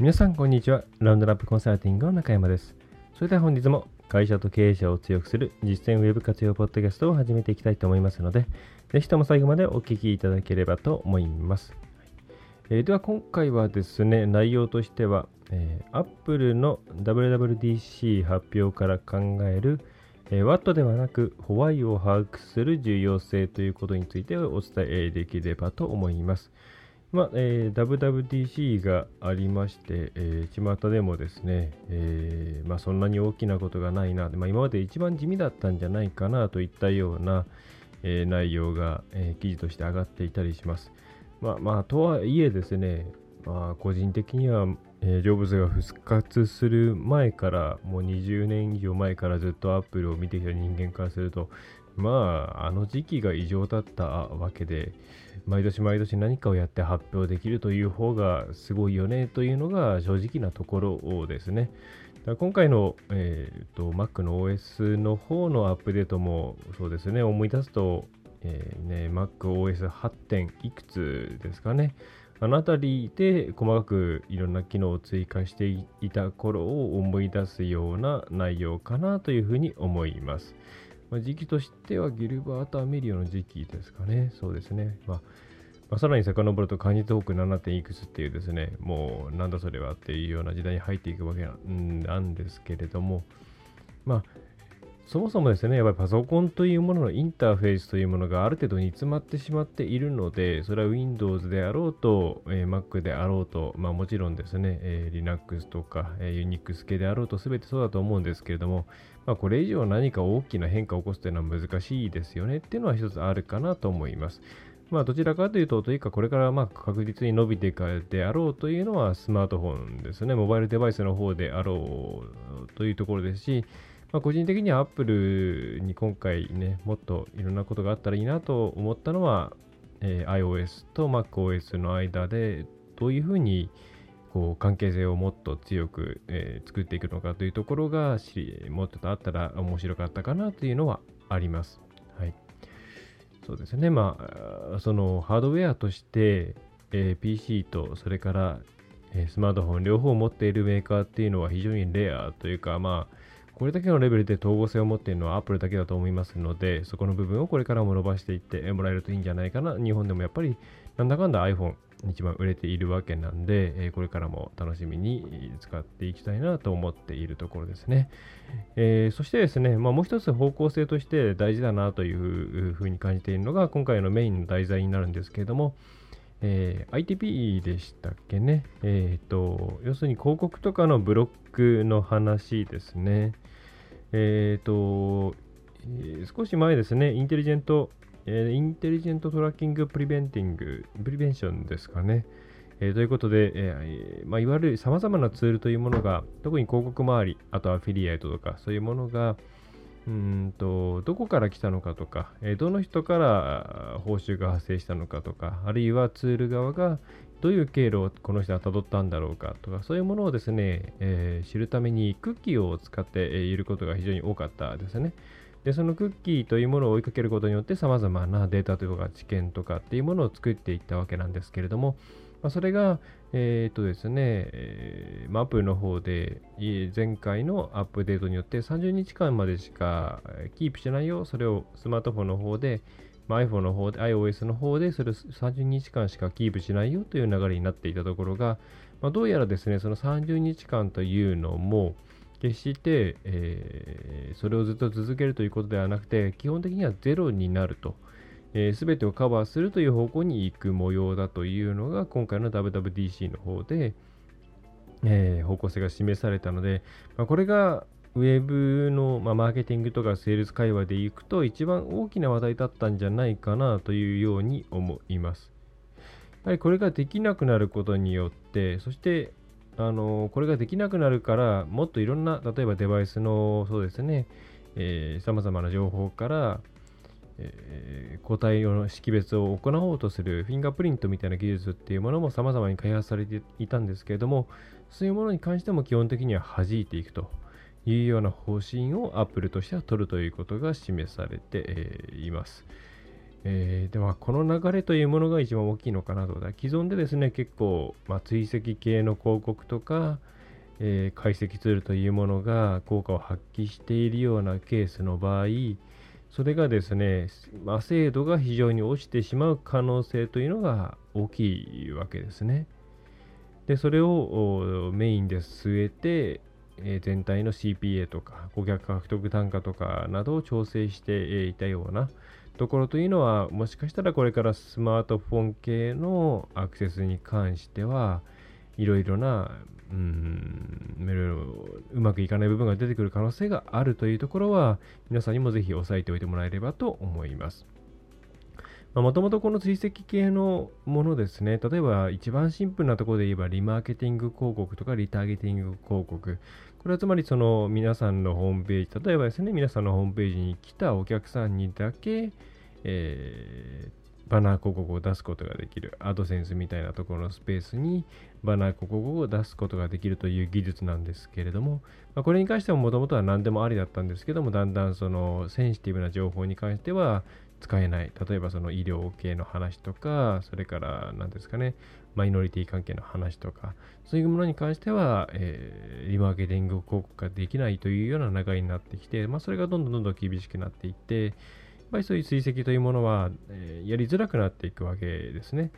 皆さんこんにちはラウンドナップコンサルティングの中山ですそれでは本日も会社と経営者を強くする実践ウェブ活用ポッドキャストを始めていきたいと思いますので、ぜひとも最後までお聞きいただければと思います。えー、では今回はですね、内容としては、えー、Apple の WWDC 発表から考える、えー、What ではなく Why を把握する重要性ということについてお伝えできればと思います。まあえー、WWDC がありまして、えー、巷でもですね、えーまあ、そんなに大きなことがないな、まあ、今まで一番地味だったんじゃないかなといったような、えー、内容が、えー、記事として上がっていたりします。まあ、まあ、とはいえですね、まあ、個人的には、えー、ジョブズが復活する前から、もう20年以上前からずっとアップルを見てきた人間からすると、まあ、あの時期が異常だったわけで、毎年毎年何かをやって発表できるという方がすごいよねというのが正直なところですね。今回の、えーと、Mac の OS の方のアップデートもそうですね、思い出すと、えーね、MacOS8. 点いくつですかね。あの辺りで細かくいろんな機能を追加していた頃を思い出すような内容かなというふうに思います。まあ、時期としてはギルバート・アメリオの時期ですかね。そうですね。まあまあ、さらに遡るとカニトーク 7. 点いくつっていうですね、もうなんだそれはっていうような時代に入っていくわけなんですけれども、まあ、そもそもですね、やっぱりパソコンというもののインターフェースというものがある程度煮詰まってしまっているので、それは Windows であろうと、えー、Mac であろうと、まあもちろんですね、えー、Linux とか、えー、Unix 系であろうと全てそうだと思うんですけれども、まあこれ以上何か大きな変化を起こすというのは難しいですよねっていうのは一つあるかなと思います。まあどちらかというと、というかこれからまあ確実に伸びていくであろうというのはスマートフォンですね、モバイルデバイスの方であろうというところですし、まあ、個人的には Apple に今回ね、もっといろんなことがあったらいいなと思ったのは、えー、iOS と MacOS の間でどういうふうにこう関係性をもっと強く、えー、作っていくのかというところがもっとあったら面白かったかなというのはあります。はい。そうですね。まあ、そのハードウェアとして、えー、PC とそれから、えー、スマートフォン両方持っているメーカーっていうのは非常にレアというか、まあ、これだけのレベルで統合性を持っているのは Apple だけだと思いますので、そこの部分をこれからも伸ばしていってもらえるといいんじゃないかな。日本でもやっぱりなんだかんだ iPhone 一番売れているわけなんで、えこれからも楽しみに使っていきたいなと思っているところですね。えー、そしてですね、まあ、もう一つ方向性として大事だなというふうに感じているのが今回のメインの題材になるんですけれども、えー、ITP でしたっけね。えっ、ー、と、要するに広告とかのブロックの話ですね。えっ、ー、と、えー、少し前ですね、 intelligent、えー、 intelligent tracking preventing、prevention ですかね。え、ということで、えまあ、いわゆる様々なツールというものが、特に広告周り、あとアフィリエイトとか、そういうものが、うんとどこから来たのかとか、えー、どの人から報酬が発生したのかとか、あるいはツール側がどういう経路をこの人はたどったんだろうかとか、そういうものをですね、えー、知るためにクッキーを使っていることが非常に多かったですね。で、そのクッキーというものを追いかけることによって様々なデータとか知見とかっていうものを作っていったわけなんですけれども、まあ、それが、えっ、とですね、えー、マップの方で前回のアップデートによって30日間までしかキープしないよ。それをスマートフォンの方でまあ、iPhone の方で、iOS の方でそれ30日間しかキープしないよという流れになっていたところが、まあ、どうやらですね、その30日間というのも、決して、えー、それをずっと続けるということではなくて、基本的にはゼロになると。す、えー、べ、てをカバーするという方向に行く模様だというのが、今回の WWDC の方で、えー、方向性が示されたので、まあ、これがウェブの、まあ、マーケティングとかセールス会話でいくと一番大きな話題だったんじゃないかなというように思います。やはりこれができなくなることによって、そしてあのこれができなくなるからもっといろんな例えばデバイスのそうですねさまざまな情報から、えー、個体の識別を行おうとするフィンガープリントみたいな技術っていうものも様々に開発されていたんですけれどもそういうものに関しても基本的には弾いていくというような方針を Apple としては取るということが示されて、います。えー、では、この流れというものが一番大きいのかなと。既存でですね、結構、まあ、追跡系の広告とか、えー、解析ツールというものが効果を発揮しているようなケースの場合、それがですね、まあ、精度が非常に落ちてしまう可能性というのが大きいわけですね。で、それをメインで据えて、え、全体の CPA とか顧客獲得単価とかなどを調整していたようなところというのはもしかしたらこれからスマートフォン系のアクセスに関してはいろいろなうんいろいろうまくいかない部分が出てくる可能性があるというところは皆さんにもぜひ押さえておいてもらえればと思います。もともとこの追跡系のものですね、例えば一番シンプルなところで言えばリマーケティング広告とかリターゲティング広告、これはつまりその皆さんのホームページ、例えばですね、皆さんのホームページに来たお客さんにだけ、えー、バナー広告を出すことができる、アドセンスみたいなところのスペースにバナー広告を出すことができるという技術なんですけれども、まあ、これに関してはもともとは何でもありだったんですけども、だんだんそのセンシティブな情報に関しては使えない。例えばその医療系の話とか、それから何ですかね、マイノリティ関係の話とか、そういうものに関しては、えー、リマーケティング広告ができないというような流れになってきて、まあ、それがどんどんどんどん厳しくなっていって、ぱりそういう追跡というものは、えー、やりづらくなっていくわけですね。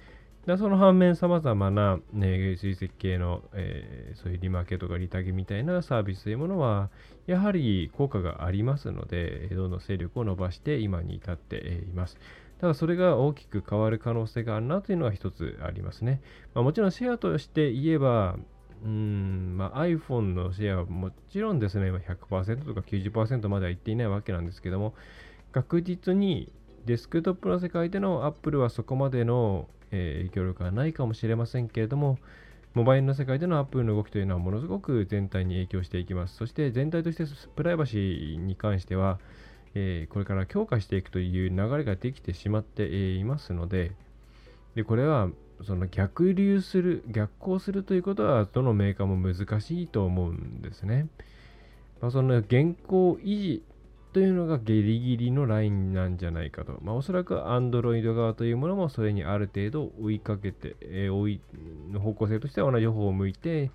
でその反面、さまざまな、ね、追跡系の、えー、そういうリマーケとかリタゲみたいなサービスというものは、やはり効果がありますので、どんどん勢力を伸ばして今に至っています。ただそれが大きく変わる可能性があるなというのは一つありますね。まあ、もちろんシェアとして言えば、まあ、iPhone のシェアはもちろんですね、100%とか90%まではいっていないわけなんですけども、確実にデスクトップの世界での Apple はそこまでの、え、影響力はないかもしれませんけれども、モバイルの世界での Apple の動きというのはものすごく全体に影響していきます。そして全体としてプライバシーに関しては、え、これから強化していくという流れができてしまっていますので、でこれはその逆流する、逆行するということはどのメーカーも難しいと思うんですね。まあ、その現行維持というのがギリギリのラインなんじゃないかと。まあ、おそらく Android 側というものもそれにある程度追いかけて、えー、追いの方向性としては同じ方向を向いてい、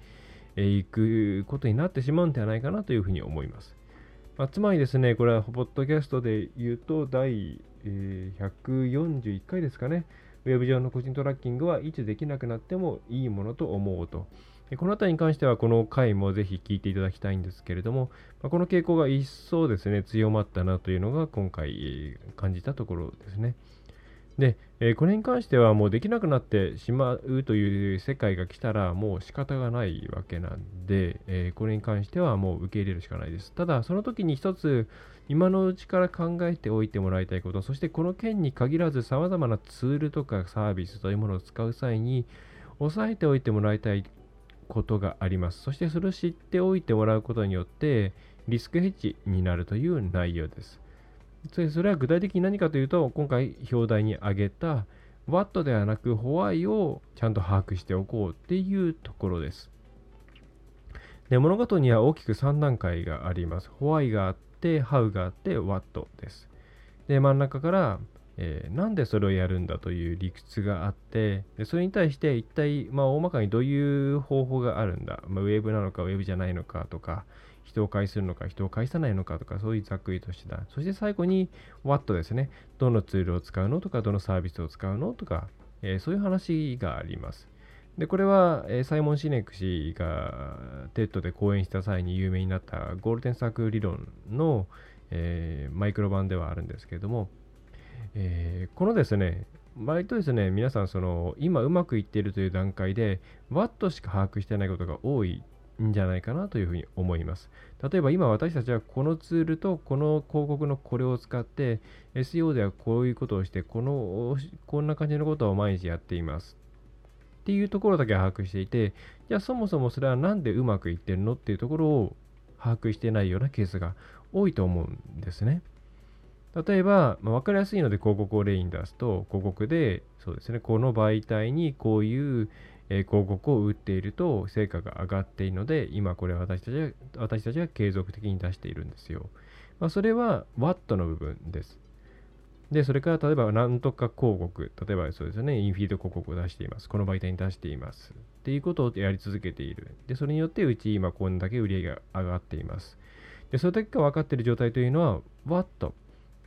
えー、くことになってしまうんではないかなというふうに思います。まあ、つまりですね、これはポッドキャストで言うと、第、えー、141回ですかね、ウェブ上の個人トラッキングはいつできなくなってもいいものと思うと。この辺りに関しては、この回もぜひ聞いていただきたいんですけれども、ま、この傾向が一層ですね、強まったなというのが今回感じたところですね。で、え、これに関してはもうできなくなってしまうという世界が来たらもう仕方がないわけなんで、え、これに関してはもう受け入れるしかないです。ただ、その時に一つ今のうちから考えておいてもらいたいこと、そしてこの件に限らず様々なツールとかサービスというものを使う際に押さえておいてもらいたいことがあります。そしてそれを知っておいてもらうことによってリスクヘッジになるという内容です。それは具体的に何かというと、今回表題に挙げた What ではなく Why をちゃんと把握しておこうっていうところです。で物事には大きく3段階があります。Why があって、How があって、What です。で、真ん中から、えー、なんでそれをやるんだという理屈があって、でそれに対して一体、まあ、大まかにどういう方法があるんだ、まあ、ウェブなのか、ウェブじゃないのかとか、人を介するのか、人を介さないのかとか、そういうざっくりとしてた。そして最後に、What ですね。どのツールを使うのとか、どのサービスを使うのとか、えー、そういう話があります。で、これは、えー、サイモン・シネック氏が TED で講演した際に有名になったゴールデンサークル理論の、えー、マイクロ版ではあるんですけれども、えこのですね、割とですね、皆さん、その、今うまくいっているという段階で、What しか把握してないことが多いんじゃないかなというふうに思います。例えば今私たちはこのツールとこの広告のこれを使って SEO ではこういうことをしてこのこんな感じのことを毎日やっていますっっていうところだけ把握していて、じゃあそもそもそれは何でうまくいってるのっていうところを把握してないようなケースが多いと思うんですね。例えば、まあ、分かりやすいので広告を例に出すと、広告で、そうですね、この媒体にこういう、えー、広告を打っていると成果が上がっているので、今これ私たちは私たちは継続的に出しているんですよ。まあ、それは Watt の部分です。で、それから例えば何とか広告、例えばそうですよね、インフィード広告を出しています。この媒体に出しています。っていうことをやり続けている。で、それによってうち今こんだけ売り上げが上がっています。で、それだけが分かっている状態というのは、What?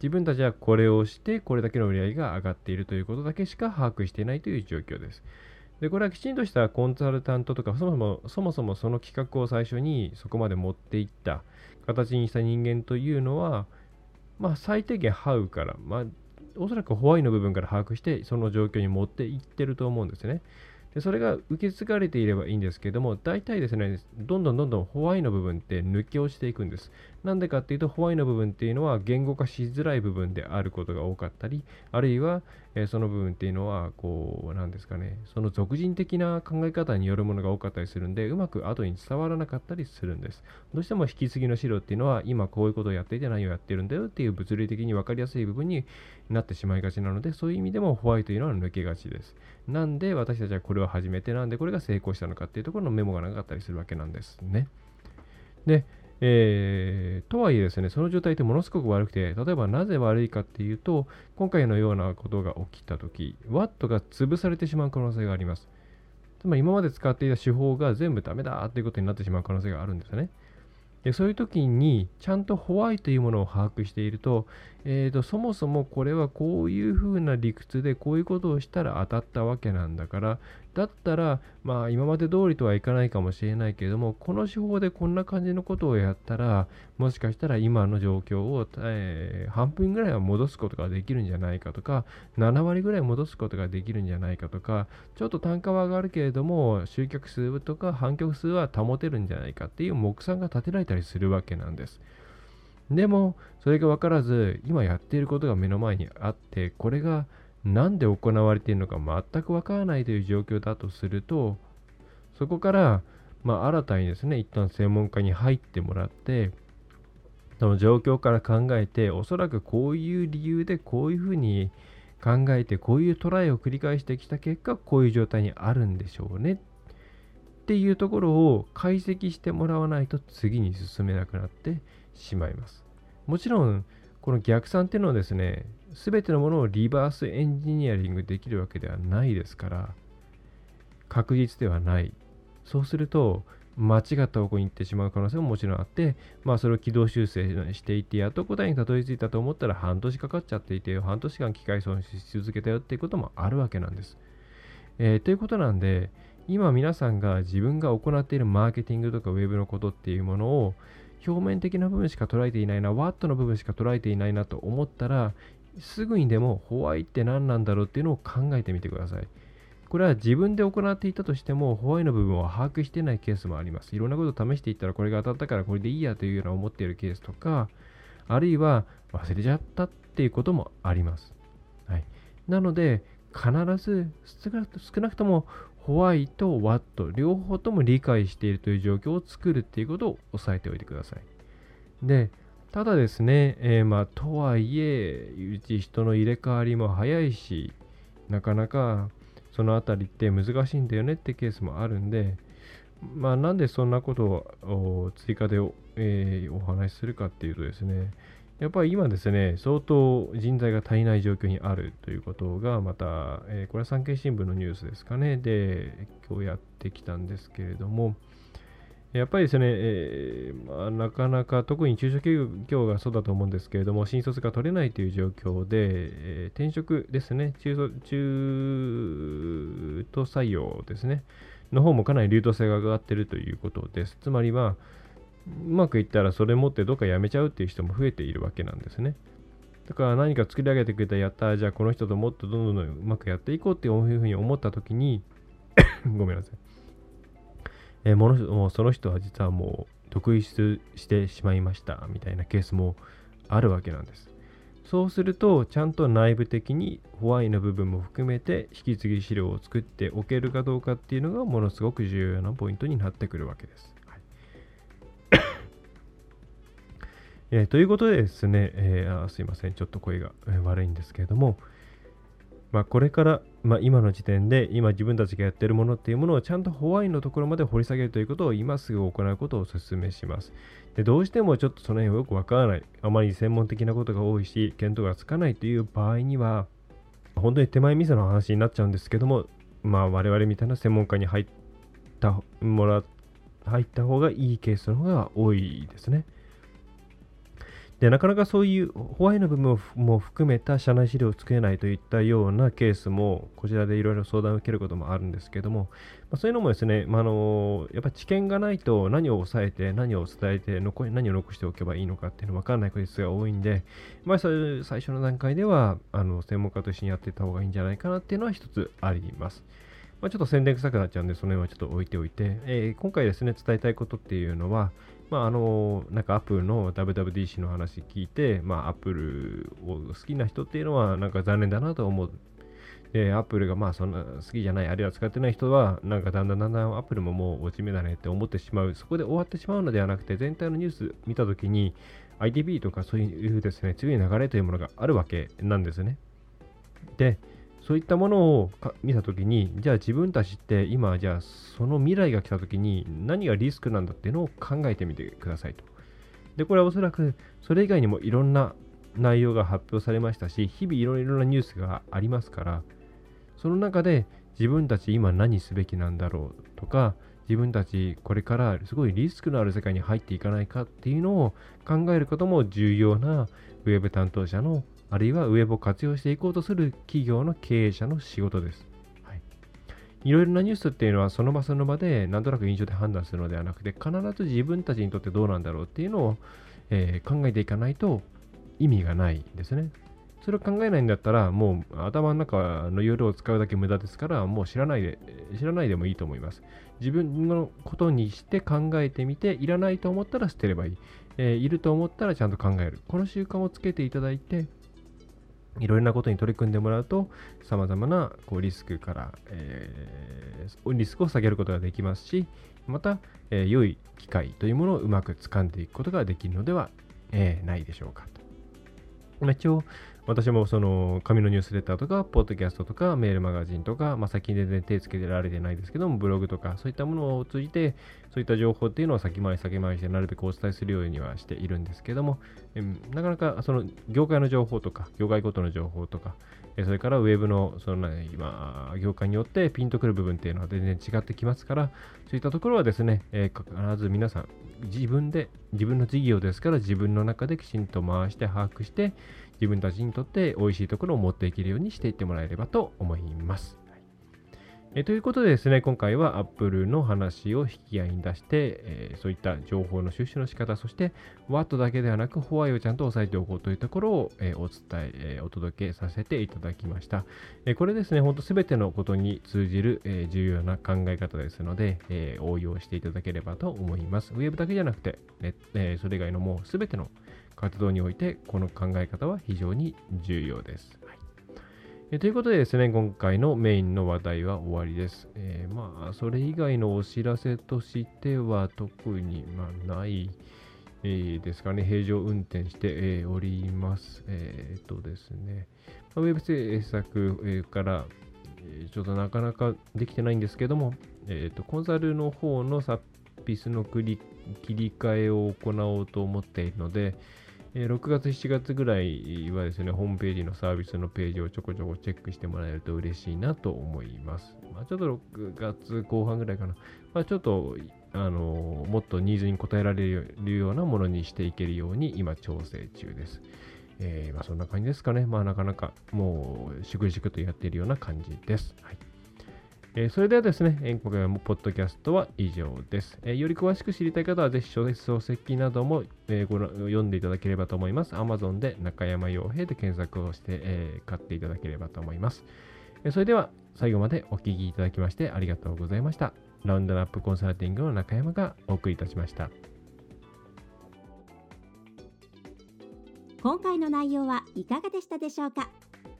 自分たちはこれをして、これだけの売り上げが上がっているということだけしか把握していないという状況です。で、これはきちんとしたコンサルタントとか、そもそもそもそもその企画を最初にそこまで持っていった形にした人間というのは、まあ、最低限ハウから、まあ、おそらくホワイの部分から把握して、その状況に持っていってると思うんですね。でそれが受け継がれていればいいんですけども、大体ですね、どんどんどんどんホワイの部分って抜け落ちていくんです。なんでかっていうと、ホワイの部分っていうのは言語化しづらい部分であることが多かったり、あるいは、えー、その部分っていうのは、こう、なんですかね、その俗人的な考え方によるものが多かったりするんで、うまく後に伝わらなかったりするんです。どうしても引き継ぎの資料っていうのは、今こういうことをやっていて何をやってるんだよっていう物理的に分かりやすい部分になってしまいがちなので、そういう意味でもホワイトというのは抜けがちです。なんで私たちはこれを始めて、なんでこれが成功したのかっていうところのメモがなかったりするわけなんですね。で、えー、とはいえですね、その状態ってものすごく悪くて、例えばなぜ悪いかっていうと、今回のようなことが起きたとき、ワットが潰されてしまう可能性があります。つまり今まで使っていた手法が全部ダメだっていうことになってしまう可能性があるんですよね。でそういう時にちゃんとホワイというものを把握していると,、えーと、そもそもこれはこういうふうな理屈でこういうことをしたら当たったわけなんだからだったらまあ今まで通りとはいかないかもしれないけれどもこの手法でこんな感じのことをやったらもしかしたら今の状況を、えー、半分ぐらいは戻すことができるんじゃないかとか7割ぐらい戻すことができるんじゃないかとかちょっと単価は上がるけれども集客数とか反響数は保てるんじゃないかっていう目算が立てられたりするわけなんです。でも、それが分からず、今やっていることが目の前にあって、これが何で行われているのか全くわからないという状況だとすると、そこから、まあ、新たにですね、一旦専門家に入ってもらって、その状況から考えて、おそらくこういう理由でこういうふうに考えて、こういうトライを繰り返してきた結果、こういう状態にあるんでしょうねっていうところを解析してもらわないと次に進めなくなってしまいます。もちろん、この逆算っていうのはですね、すべてのものをリバースエンジニアリングできるわけではないですから、確実ではない。そうすると、間違った方向に行ってしまう可能性ももちろんあって、まあそれを軌道修正していて、やっと答えにたどり着いたと思ったら半年かかっちゃっていて、半年間機械損失し続けたよっていうこともあるわけなんです。えー、ということなんで、今皆さんが自分が行っているマーケティングとかウェブのことっていうものを表面的な部分しか捉えていないな、ワットの部分しか捉えていないなと思ったら、すぐにでもホワイって何なんだろうっていうのを考えてみてください。これは自分で行っていたとしても、ホワイの部分を把握してないケースもあります。いろんなことを試していったら、これが当たったからこれでいいやというような思っているケースとか、あるいは忘れちゃったっていうこともあります。はい、なので、必ず少なくともホワイト、ワット、両方とも理解しているという状況を作るっていうことを押さえておいてください。で、ただですね、えー、まあ、とはいえ、うち人の入れ替わりも早いし、なかなかそのあたりって難しいんだよねってケースもあるんで、まあ、なんでそんなことを追加でお,、えー、お話しするかっていうとですね、やっぱり今ですね、相当人材が足りない状況にあるということが、また、えー、これは産経新聞のニュースですかね、で、今日やってきたんですけれども、やっぱりですね、えーまあ、なかなか特に中小企業がそうだと思うんですけれども、新卒が取れないという状況で、えー、転職ですね中、中途採用ですね、の方もかなり流動性が上がっているということです。つまりは、うまくいったらそれ持ってどっか辞めちゃうっていう人も増えているわけなんですね。だから何か作り上げてくれたやったじゃあこの人ともっとどんどんうまくやっていこうっていうふうに思った時に ごめんなさい。えー、ものもうその人は実はもう独立してしまいましたみたいなケースもあるわけなんです。そうすると、ちゃんと内部的にホワイの部分も含めて引き継ぎ資料を作っておけるかどうかっていうのがものすごく重要なポイントになってくるわけです。えー、ということでですね、えー、すいません、ちょっと声が悪いんですけれども、まあ、これから、まあ、今の時点で今自分たちがやっているものっていうものをちゃんとホワインのところまで掘り下げるということを今すぐ行うことをお勧めします。でどうしてもちょっとその辺はよくわからない、あまり専門的なことが多いし、見当がつかないという場合には、本当に手前味噌の話になっちゃうんですけども、まあ我々みたいな専門家に入ったもら入った方がいいケースの方が多いですね。で、なかなかそういうホワイトの部分も含めた社内資料を作れないといったようなケースも、こちらでいろいろ相談を受けることもあるんですけども、まあ、そういうのもですね、まあ、あのやっぱ知見がないと何を抑えて、何を伝えて残り、何を残しておけばいいのかっていうの分からないケースが多いんで、まあ、最初の段階では、あの専門家と一緒にやっていった方がいいんじゃないかなっていうのは一つあります。まあ、ちょっと宣伝臭くなっちゃうんで、その辺はちょっと置いておいて、えー、今回ですね、伝えたいことっていうのは、まあ、あの、なんかアップルの WWDC の話聞いて、まあ、アップルを好きな人っていうのは、なんか残念だなと思う。で、アップルがまあそんな好きじゃない、あるいは使ってない人は、なんかだんだんだんだんアップルももう落ち目だねって思ってしまう。そこで終わってしまうのではなくて、全体のニュース見たときに、ITB とかそういうですね、強い流れというものがあるわけなんですね。で、そういったものを見たときに、じゃあ自分たちって今、じゃあその未来が来たときに何がリスクなんだっていうのを考えてみてくださいと。で、これはおそらくそれ以外にもいろんな内容が発表されましたし、日々いろいろなニュースがありますから、その中で自分たち今何すべきなんだろうとか、自分たちこれからすごいリスクのある世界に入っていかないかっていうのを考えることも重要なウェブ担当者のあるいはウェブを活用していこうとする企業の経営者の仕事です。はい。いろいろなニュースっていうのはその場その場でなんとなく印象で判断するのではなくて、必ず自分たちにとってどうなんだろうっていうのを、えー、考えていかないと意味がないんですね。それを考えないんだったら、もう頭の中の容量を使うだけ無駄ですから、もう知らないで、知らないでもいいと思います。自分のことにして考えてみて、いらないと思ったら捨てればいい。えー、いると思ったらちゃんと考える。この習慣をつけていただいて、いろいろなことに取り組んでもらうと、さまざまなこうリスクから、えー、リスクを下げることができますし、また、えー、良い機会というものをうまく掴んでいくことができるのでは、えー、ないでしょうかと。一応、私もその紙のニュースレターとか、ポッドキャストとか、メールマガジンとか、まあ、最近全然手つけてられてないですけども、ブログとか、そういったものを通じて、そういった情報っていうのを先回り先回りして、なるべくお伝えするようにはしているんですけども、えなかなかその業界の情報とか、業界ごとの情報とか、えそれからウェブのその、ね、今、業界によってピンとくる部分っていうのは全然違ってきますから、そういったところはですね、えー、必ず皆さん、自分で、自分の事業ですから自分の中できちんと回して把握して、自分たちにとって美味しいところを持っていけるようにしていってもらえればと思います。えということでですね、今回は Apple の話を引き合いに出して、えー、そういった情報の収集の仕方、そして What だけではなく Why をちゃんと押さえておこうというところを、えー、お伝え、えー、お届けさせていただきました。えこれですね、ほんとすべてのことに通じる、え重要な考え方ですので、え応用していただければと思います。Web だけじゃなくて、ねえそれ以外のもうすべての活動においてこの考え方は非常に重要です。はいえということでですね、今回のメインの話題は終わりです。えー、まあ、それ以外のお知らせとしては特に、まあ、ない、えー、ですかね、平常運転して、おります。えっ、とですね、まあウェブ制作、から、えちょっとなかなかできてないんですけども、えっ、と、コンサルの方のサービスの切り替えを行おうと思っているので、え6月、7月ぐらいはですね、ホームページのサービスのページをちょこちょこチェックしてもらえると嬉しいなと思います。まあ、ちょっと6月後半ぐらいかな。まあ、ちょっと、あのもっとニーズに応えられるようなものにしていけるように今調整中です。えー、まあ、そんな感じですかね。まあなかなかもう粛々とやっているような感じです。はいえー、それではですね、今回もポッドキャストは以上です。えー、より詳しく知りたい方は、ぜひ書籍なども、えー、ご読んでいただければと思います。Amazon で中山洋平で検索をして、え買っていただければと思います。えそれでは、最後までお聴きいただきましてありがとうございました。ラウンドナップコンサルティングの中山がお送りいたしました。今回の内容はいかがでしたでしょうか？